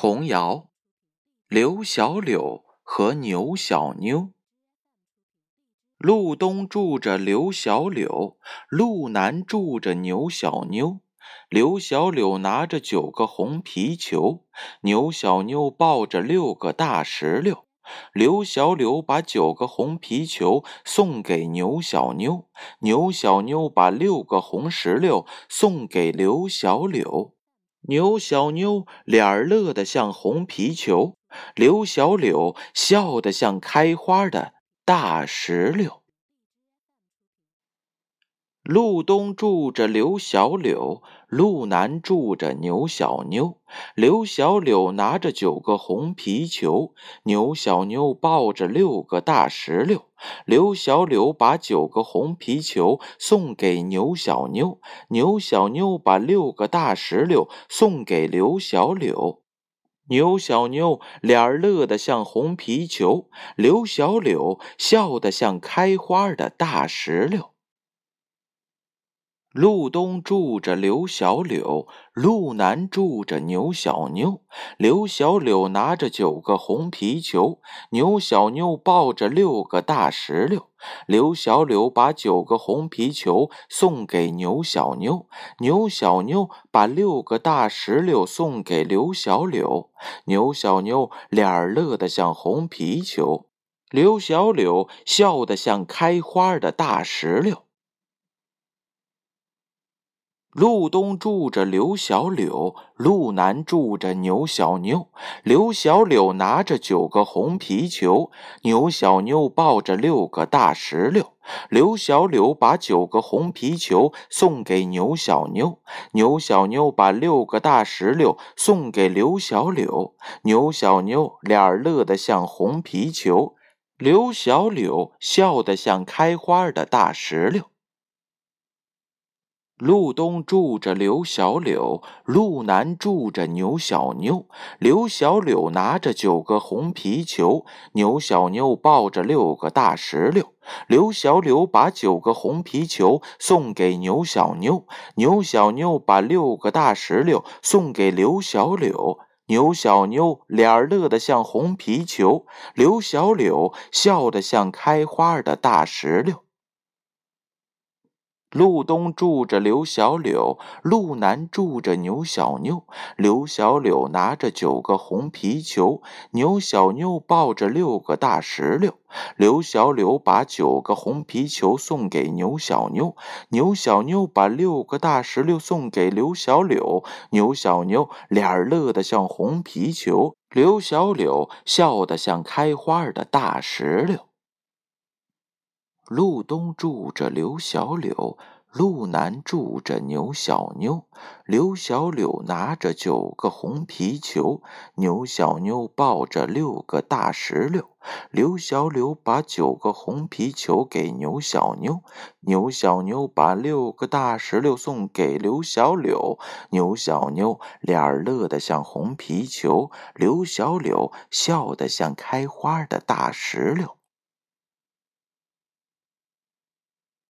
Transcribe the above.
童谣：刘小柳和牛小妞。路东住着刘小柳，路南住着牛小妞。刘小柳拿着九个红皮球，牛小妞抱着六个大石榴。刘小柳把九个红皮球送给牛小妞，牛小妞把六个红石榴送给刘小柳。牛小妞脸儿乐得像红皮球，刘小柳笑得像开花的大石榴。路东住着刘小柳，路南住着牛小妞。刘小柳拿着九个红皮球，牛小妞抱着六个大石榴。刘小柳把九个红皮球送给牛小妞，牛小妞把六个大石榴送给刘小柳。牛小妞脸儿乐得像红皮球，刘小柳笑得像开花的大石榴。路东住着刘小柳，路南住着牛小妞。刘小柳拿着九个红皮球，牛小妞抱着六个大石榴。刘小柳把九个红皮球送给牛小妞，牛小妞把六个大石榴送给刘小柳。牛小妞脸儿乐得像红皮球，刘小柳笑得像开花的大石榴。路东住着刘小柳，路南住着牛小妞。刘小柳拿着九个红皮球，牛小妞抱着六个大石榴。刘小柳把九个红皮球送给牛小妞，牛小妞把六个大石榴送给刘小柳。牛小妞脸儿乐得像红皮球，刘小柳笑得像开花的大石榴。路东住着刘小柳，路南住着牛小妞。刘小柳拿着九个红皮球，牛小妞抱着六个大石榴。刘小柳把九个红皮球送给牛小妞，牛小妞把六个大石榴送给刘小柳。牛小妞脸儿乐得像红皮球，刘小柳笑得像开花的大石榴。路东住着刘小柳，路南住着牛小妞。刘小柳拿着九个红皮球，牛小妞抱着六个大石榴。刘小柳把九个红皮球送给牛小妞，牛小妞把六个大石榴送给刘小柳。牛小妞脸儿乐得像红皮球，刘小柳笑得像开花的大石榴。路东住着刘小柳，路南住着牛小妞。刘小柳拿着九个红皮球，牛小妞抱着六个大石榴。刘小柳把九个红皮球给牛小妞，牛小妞把六个大石榴送给刘小柳。牛小妞脸儿乐得像红皮球，刘小柳笑得像开花的大石榴。